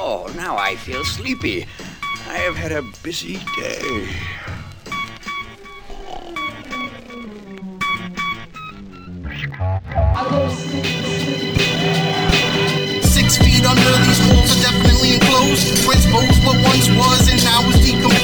Oh, now I feel sleepy. I have had a busy day. Six feet under these walls are definitely enclosed. Transposed what once was and now is decomposed.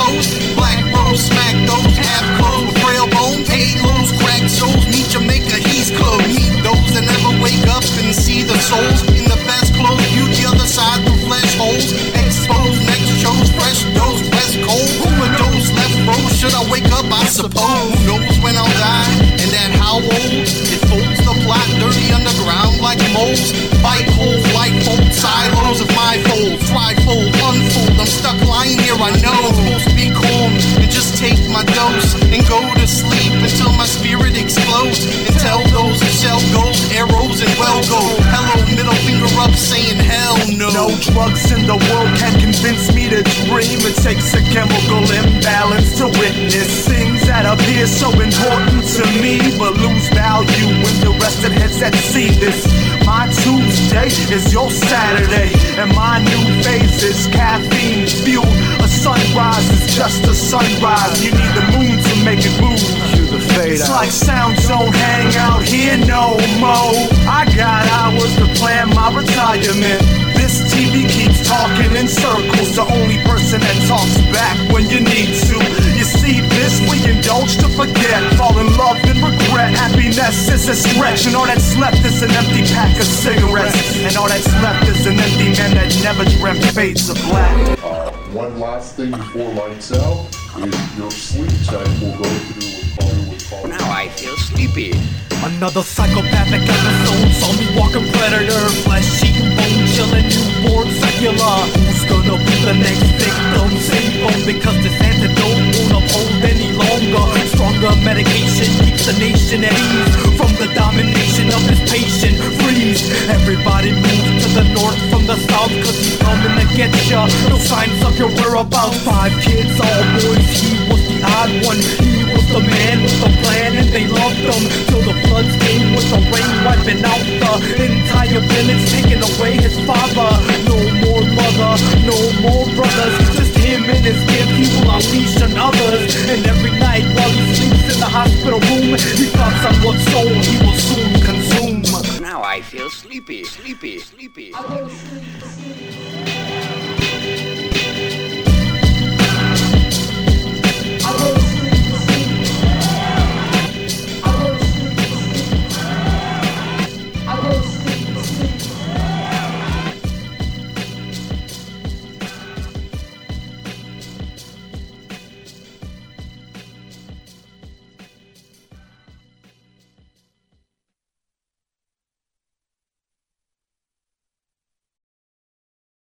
Dose and go to sleep until my spirit explodes. And tell those who sell gold, arrows, and well gold. Hello, middle finger up, saying hell no. No drugs in the world can convince me to dream. It takes a chemical imbalance to witness things that appear so important to me, but lose value when the rest of heads that see This my Tuesday is your Saturday, and my new phase is caffeine fueled. Sunrise is just a sunrise. You need the moon to make it move. It's like sounds don't hang out here no more. I got hours to plan my retirement. This TV keeps talking in circles. The only person that talks back when you need to. Happiness is a stretch, and all that's left is an empty pack of cigarettes. And all that's left is an empty man that never dreamt fades of black. Uh, one last thing before lights out is your sleep check. We'll go through with Hollywood Now I feel sleepy. Another psychopathic episode saw me walking predator, flesh eating bone chilling, newborn secular. Who's gonna be the next victim? Same bone because this antidote won't uphold any longer. Stronger medication keeps the nation at ease Everybody move to the north from the south, cause he's coming to get ya. No signs of your whereabouts. Five kids, all boys. He was the odd one. He was the man with the plan, and they loved him till the floods came with the rain wiping out the entire village, taking away his father. No more mother, no more brothers, just him and his gift. He will unleash on others, and every night while he sleeps in the hospital room, he thoughts on what soul he will. Now I feel sleepy, sleepy, sleepy.